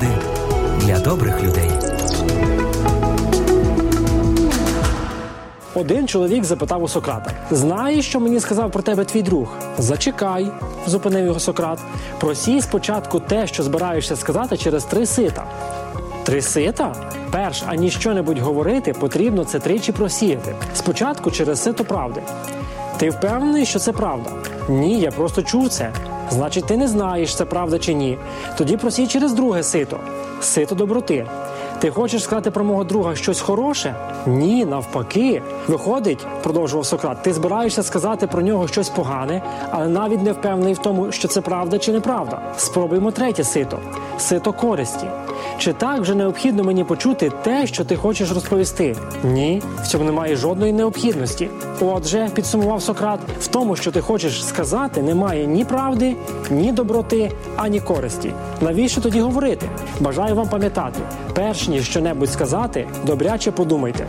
Поради для добрих людей. Один чоловік запитав у Сократа: Знаєш, що мені сказав про тебе твій друг? Зачекай, зупинив його Сократ. Просій спочатку те, що збираєшся сказати через три сита. Три сита? Перш ані що-небудь говорити, потрібно це тричі просіяти. Спочатку через сито правди. Ти впевнений, що це правда? Ні, я просто чув це. Значить, ти не знаєш, це правда чи ні. Тоді просій через друге сито сито доброти. Ти хочеш сказати про мого друга щось хороше? Ні, навпаки. Виходить, продовжував Сократ, ти збираєшся сказати про нього щось погане, але навіть не впевнений в тому, що це правда чи неправда. Спробуємо третє сито сито користі. Чи так вже необхідно мені почути те, що ти хочеш розповісти? Ні, в цьому немає жодної необхідності. Отже, підсумував Сократ, в тому, що ти хочеш сказати, немає ні правди, ні доброти, ані користі. Навіщо тоді говорити? Бажаю вам пам'ятати, перш ніж що-небудь сказати, добряче подумайте.